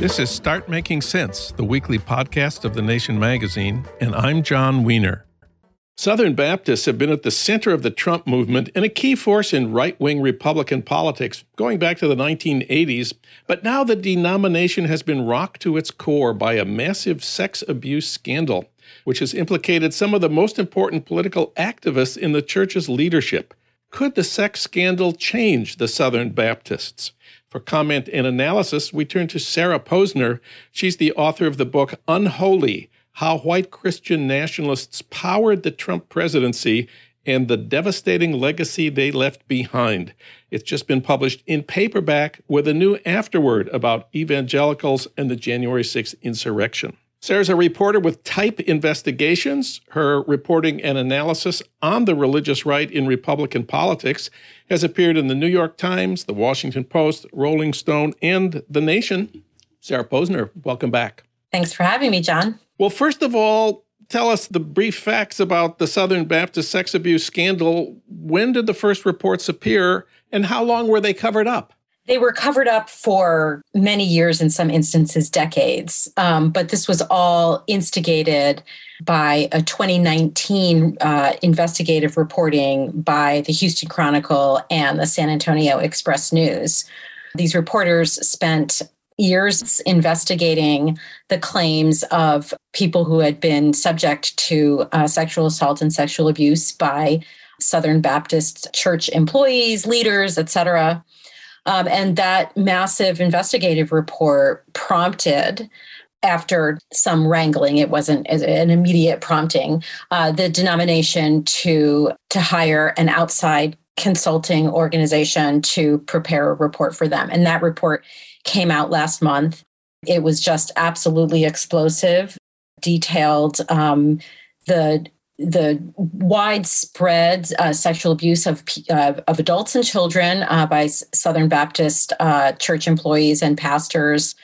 This is Start Making Sense, the weekly podcast of The Nation magazine, and I'm Jon Wiener. Southern Baptists have been at the center of the Trump movement and a key force in right wing Republican politics going back to the 1980s. But now the denomination has been rocked to its core by a massive sex abuse scandal, which has implicated some of the most important political activists in the church's leadership. Could the sex scandal change the Southern Baptists? For comment and analysis, we turn to Sarah Posner. She's the author of the book Unholy How White Christian Nationalists Powered the Trump Presidency and the Devastating Legacy They Left Behind. It's just been published in paperback with a new afterword about evangelicals and the January 6th insurrection. Sarah's a reporter with Type Investigations. Her reporting and analysis on the religious right in Republican politics has appeared in the New York Times, the Washington Post, Rolling Stone, and The Nation. Sarah Posner, welcome back. Thanks for having me, Jon. Well, first of all, tell us the brief facts about the Southern Baptist sex abuse scandal. When did the first reports appear, and how long were they covered up? They were covered up for many years, in some instances, decades. Um, but this was all instigated by a 2019 uh, investigative reporting by the Houston Chronicle and the San Antonio Express News. These reporters spent years investigating the claims of people who had been subject to uh, sexual assault and sexual abuse by Southern Baptist Church employees, leaders, etc. Um, and that massive investigative report prompted after some wrangling it wasn't an immediate prompting uh, the denomination to to hire an outside consulting organization to prepare a report for them. And that report came out last month. It was just absolutely explosive detailed um, the the widespread uh, sexual abuse of, uh, of adults and children uh, by Southern Baptist uh, church employees and pastors,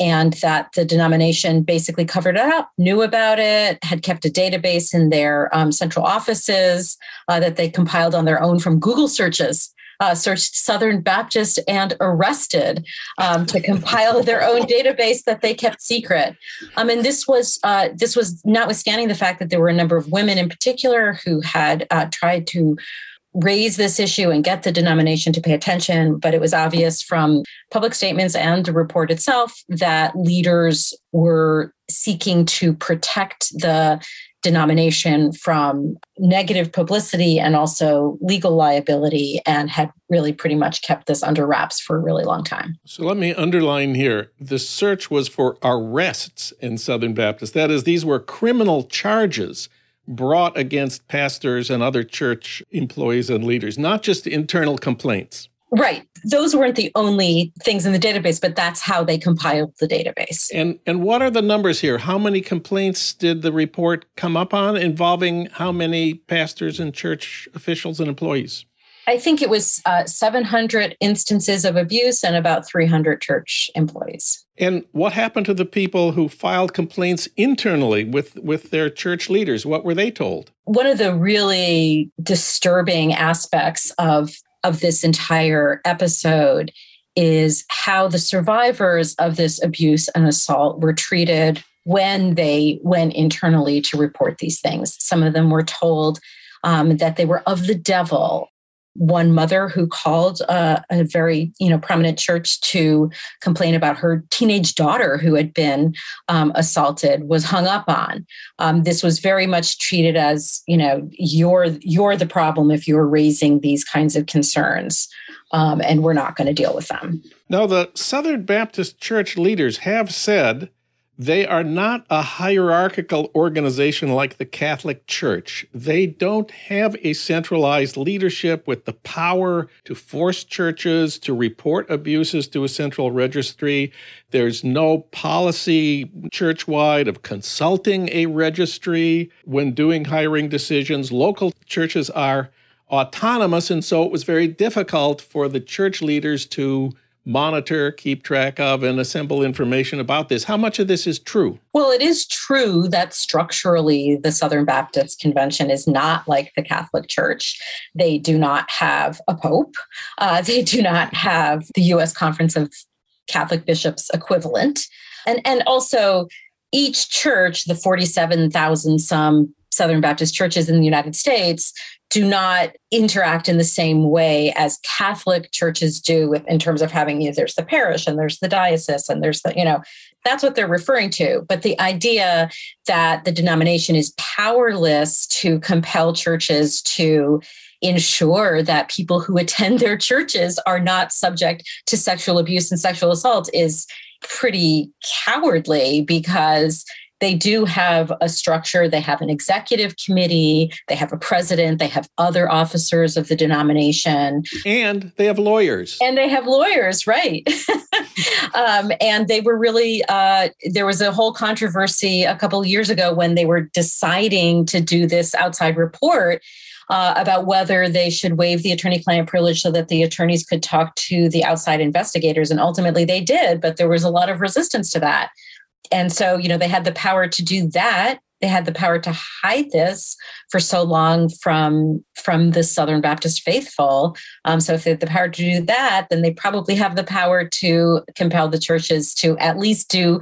and that the denomination basically covered it up, knew about it, had kept a database in their um, central offices uh, that they compiled on their own from Google searches uh, searched Southern Baptist and arrested um, to compile their own database that they kept secret. Um, and this was uh, this was notwithstanding the fact that there were a number of women in particular who had uh, tried to raise this issue and get the denomination to pay attention. But it was obvious from public statements and the report itself that leaders were seeking to protect the denomination from negative publicity and also legal liability and had really pretty much kept this under wraps for a really long time. So let me underline here the search was for arrests in Southern Baptist. That is, these were criminal charges brought against pastors and other church employees and leaders, not just internal complaints. Right. Those weren't the only things in the database, but that's how they compiled the database. And and what are the numbers here? How many complaints did the report come up on involving how many pastors and church officials and employees? I think it was uh, 700 instances of abuse and about 300 church employees. And what happened to the people who filed complaints internally with, with their church leaders? What were they told? One of the really disturbing aspects of of this entire episode is how the survivors of this abuse and assault were treated when they went internally to report these things. Some of them were told um, that they were of the devil one mother who called uh, a very you know prominent church to complain about her teenage daughter who had been um, assaulted was hung up on. Um, this was very much treated as you know you're you're the problem if you're raising these kinds of concerns um, and we're not going to deal with them. Now the southern baptist church leaders have said they are not a hierarchical organization like the Catholic Church. They don't have a centralized leadership with the power to force churches to report abuses to a central registry. There's no policy churchwide of consulting a registry when doing hiring decisions. Local churches are autonomous, and so it was very difficult for the church leaders to monitor, keep track of, and assemble information about this. How much of this is true? Well, it is true that structurally the Southern Baptist Convention is not like the Catholic Church. They do not have a pope, uh, they do not have the U.S. Conference of Catholic Bishops equivalent. And, and also, each church, the 47,000 some Southern Baptist churches in the United States, do not interact in the same way as Catholic churches do with, in terms of having you know, there's the parish and there's the diocese and there's the, you know, that's what they're referring to. But the idea that the denomination is powerless to compel churches to ensure that people who attend their churches are not subject to sexual abuse and sexual assault is pretty cowardly because they do have a structure. They have an executive committee, they have a president, they have other officers of the denomination. And they have lawyers. And they have lawyers, right. um, and they were really, uh, there was a whole controversy a couple of years ago when they were deciding to do this outside report. Uh, about whether they should waive the attorney client privilege so that the attorneys could talk to the outside investigators. And ultimately they did, but there was a lot of resistance to that and so you know they had the power to do that. They had the power to hide this for so long from from the southern baptist faithful. Um, so if they had the power to do that then they probably have the power to compel the churches to at least do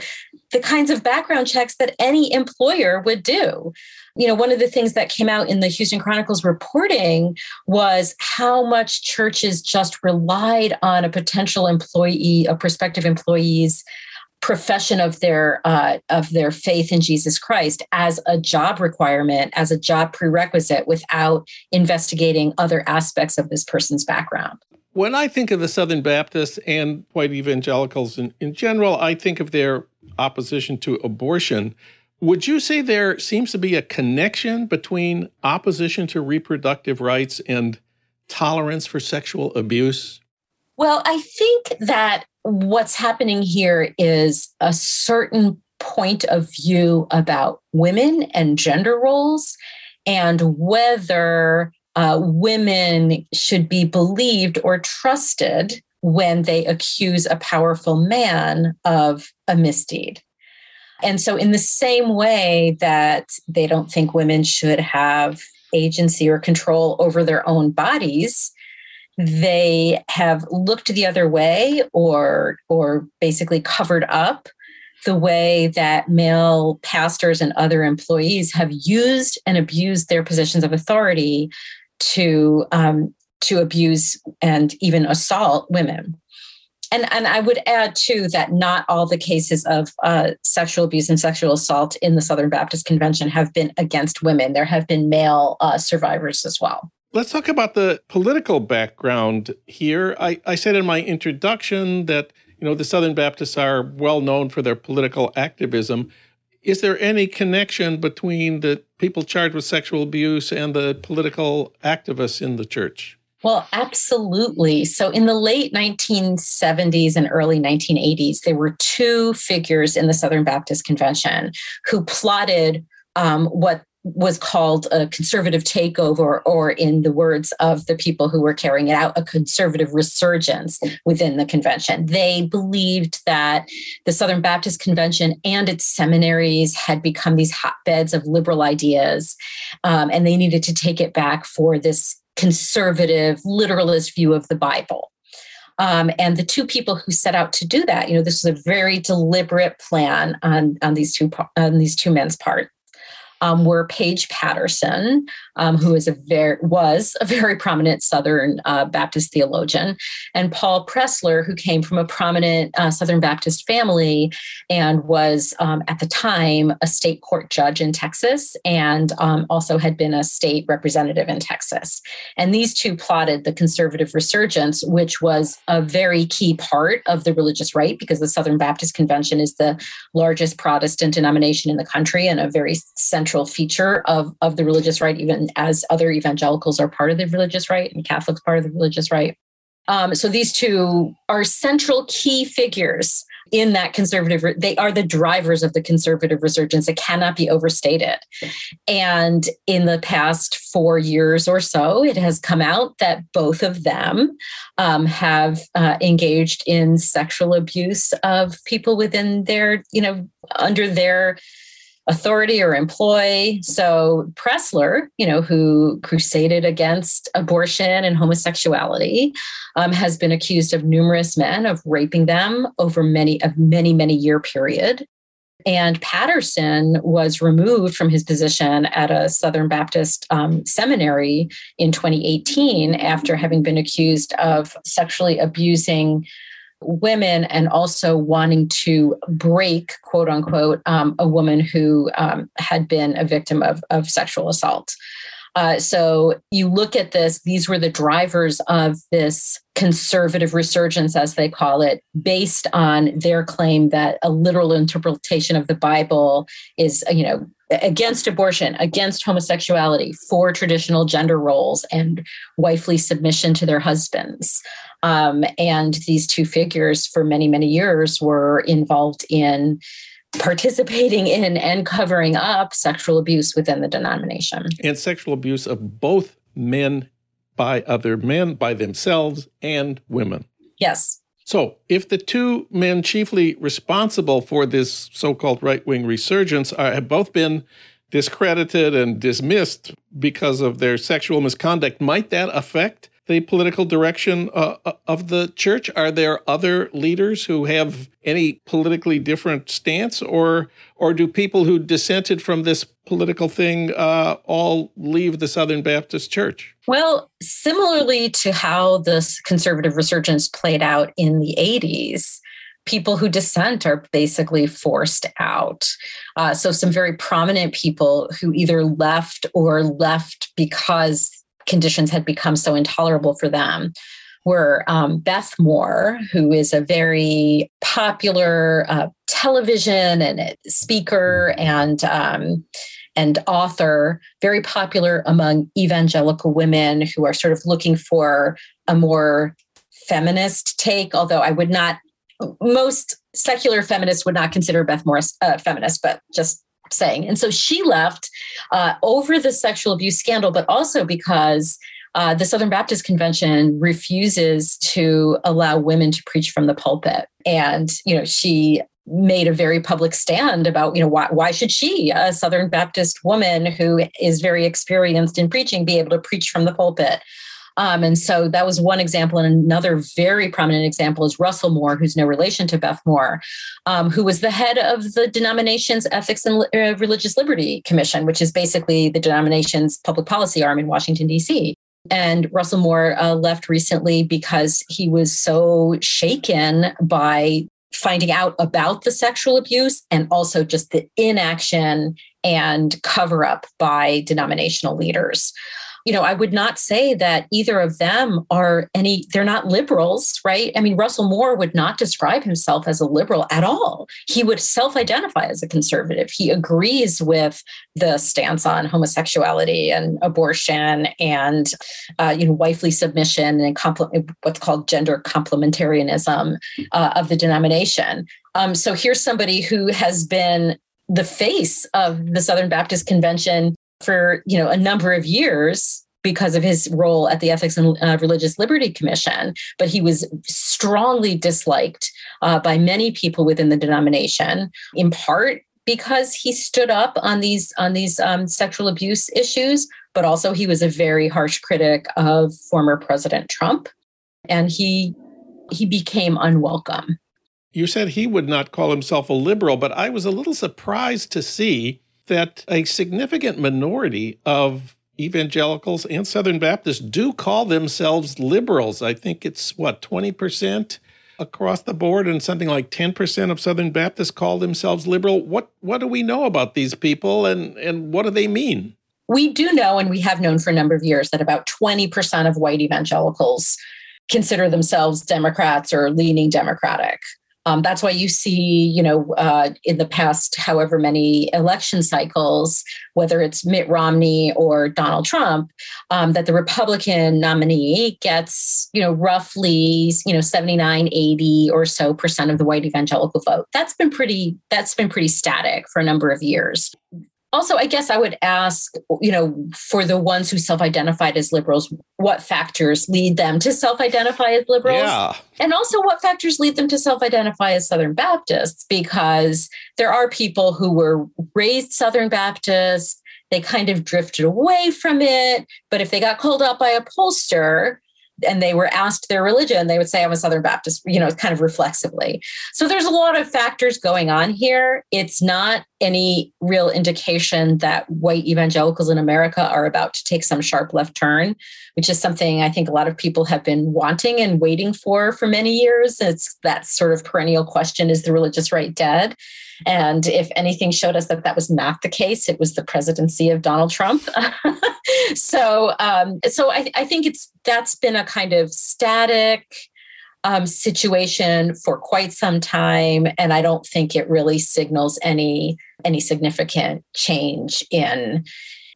the kinds of background checks that any employer would do. You know one of the things that came out in the houston chronicles reporting was how much churches just relied on a potential employee a prospective employee's profession of their uh, of their faith in Jesus Christ as a job requirement, as a job prerequisite, without investigating other aspects of this person's background. When I think of the Southern Baptists and white evangelicals in, in general, I think of their opposition to abortion. Would you say there seems to be a connection between opposition to reproductive rights and tolerance for sexual abuse? Well, I think that what's happening here is a certain point of view about women and gender roles and whether uh, women should be believed or trusted when they accuse a powerful man of a misdeed. And so, in the same way that they don't think women should have agency or control over their own bodies, they have looked the other way or or basically covered up the way that male pastors and other employees have used and abused their positions of authority to um, to abuse and even assault women. And, and I would add too that not all the cases of uh, sexual abuse and sexual assault in the Southern Baptist Convention have been against women. There have been male uh, survivors as well. Let's talk about the political background here. I, I said in my introduction that you know the Southern Baptists are well known for their political activism. Is there any connection between the people charged with sexual abuse and the political activists in the church? Well, absolutely. So, in the late 1970s and early 1980s, there were two figures in the Southern Baptist Convention who plotted um, what was called a conservative takeover, or in the words of the people who were carrying it out, a conservative resurgence within the convention. They believed that the Southern Baptist Convention and its seminaries had become these hotbeds of liberal ideas, um, and they needed to take it back for this conservative, literalist view of the Bible. Um, and the two people who set out to do that, you know, this was a very deliberate plan on, on these two on these two men's part um, were Paige Patterson, um, who is a very was a very prominent Southern uh, Baptist theologian, and Paul Pressler, who came from a prominent uh, Southern Baptist family and was um, at the time a state court judge in Texas, and um, also had been a state representative in Texas. And these two plotted the conservative resurgence, which was a very key part of the religious right, because the Southern Baptist Convention is the largest Protestant denomination in the country and a very central feature of, of the religious right, even as other evangelicals are part of the religious right and Catholics part of the religious right. Um, so these two are central key figures in that conservative they are the drivers of the conservative resurgence it cannot be overstated and in the past four years or so it has come out that both of them um, have uh, engaged in sexual abuse of people within their you know under their authority or employ. So Pressler, you know, who crusaded against abortion and homosexuality, um, has been accused of numerous men of raping them over many of many many year period. And Patterson was removed from his position at a Southern Baptist um, seminary in 2018 after having been accused of sexually abusing women and also wanting to break, quote unquote, um, a woman who um, had been a victim of, of sexual assault. Uh, so you look at this, these were the drivers of this conservative resurgence, as they call it, based on their claim that a literal interpretation of the Bible is, you know, against abortion, against homosexuality, for traditional gender roles and wifely submission to their husbands. Um, and these two figures, for many, many years, were involved in participating in and covering up sexual abuse within the denomination. And sexual abuse of both men by other men, by themselves, and women. Yes. So, if the two men chiefly responsible for this so called right wing resurgence are, have both been discredited and dismissed because of their sexual misconduct, might that affect the political direction uh, uh, of the church? Are there other leaders who have any politically different stance, or or do people who dissented from this political thing uh, all leave the Southern Baptist Church? Well, similarly to how this conservative resurgence played out in the 80s, people who dissent are basically forced out. Uh, so, some very prominent people who either left or left because conditions had become so intolerable for them were um, Beth Moore, who is a very popular uh, television and speaker and um, and author, very popular among evangelical women who are sort of looking for a more feminist take. Although I would not, most secular feminists would not consider Beth Moore a feminist, but just saying. And so she left uh, over the sexual abuse scandal, but also because uh, the Southern Baptist Convention refuses to allow women to preach from the pulpit. And, you know, she made a very public stand about, you know, why, why should she, a Southern Baptist woman who is very experienced in preaching, be able to preach from the pulpit? Um, and so that was one example. And another very prominent example is Russell Moore, who's no relation to Beth Moore, um, who was the head of the denomination's Ethics and uh, Religious Liberty Commission, which is basically the denomination's public policy arm in Washington, D.C. And Russell Moore uh, left recently because he was so shaken by finding out about the sexual abuse and also just the inaction and cover up by denominational leaders you know, I would not say that either of them are any, they're not liberals, right? I mean, Russell Moore would not describe himself as a liberal at all. He would self identify as a conservative. He agrees with the stance on homosexuality and abortion and, uh, you know, wifely submission and compl- what's called gender complementarianism uh, of the denomination. Um, so here's somebody who has been the face of the Southern Baptist Convention for you know a number of years because of his role at the Ethics and uh, Religious Liberty Commission, but he was strongly disliked uh, by many people within the denomination, in part because he stood up on these on these um, sexual abuse issues, but also he was a very harsh critic of former President Trump, and he he became unwelcome. You said he would not call himself a liberal, but I was a little surprised to see that a significant minority of evangelicals and Southern Baptists do call themselves liberals. I think it's what, 20%? across the board and something like 10% of Southern Baptists call themselves liberal. What what do we know about these people and and what do they mean? We do know and we have known for a number of years that about 20% of white evangelicals consider themselves Democrats or leaning Democratic. Um, that's why you see, you know, uh, in the past, however many election cycles, whether it's Mitt Romney or Donald Trump, um, that the Republican nominee gets, you know, roughly, you know, 79, 80 or so percent of the white evangelical vote. That's been pretty, that's been pretty static for a number of years also i guess i would ask you know for the ones who self-identified as liberals what factors lead them to self-identify as liberals yeah. and also what factors lead them to self-identify as southern baptists because there are people who were raised southern baptists they kind of drifted away from it but if they got called out by a pollster and they were asked their religion, they would say, I'm a Southern Baptist, you know, kind of reflexively. So there's a lot of factors going on here. It's not any real indication that white evangelicals in America are about to take some sharp left turn, which is something I think a lot of people have been wanting and waiting for for many years. It's that sort of perennial question is the religious right dead? And if anything showed us that that was not the case, it was the presidency of Donald Trump. so, um, so I, I think it's that's been a kind of static um, situation for quite some time, and I don't think it really signals any any significant change in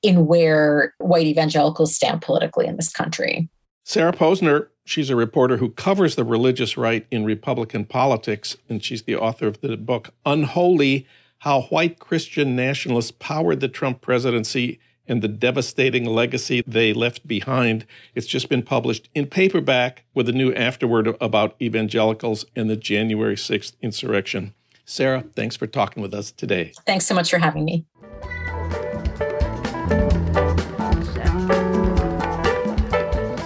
in where white evangelicals stand politically in this country. Sarah Posner, she's a reporter who covers the religious right in Republican politics, and she's the author of the book Unholy How White Christian Nationalists Powered the Trump Presidency and the Devastating Legacy They Left Behind. It's just been published in paperback with a new afterword about evangelicals and the January 6th insurrection. Sarah, thanks for talking with us today. Thanks so much for having me.